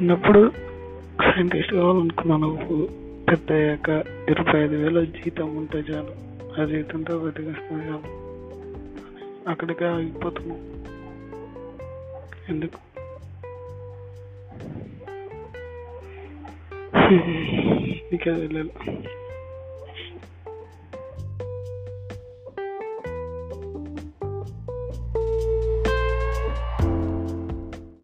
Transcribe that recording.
చిన్నప్పుడు సైంటిస్ట్ కావాలనుకున్నాను. పెద్ద అయ్యాక ఇరవై ఐదు వేల జీతం ఉంటే చాలు. ఆ జీతంతో బతికేస్తే చాలు. అక్కడికే ఆగిపోతున్నాం ఎందుకు? నీకే తెలియాలి.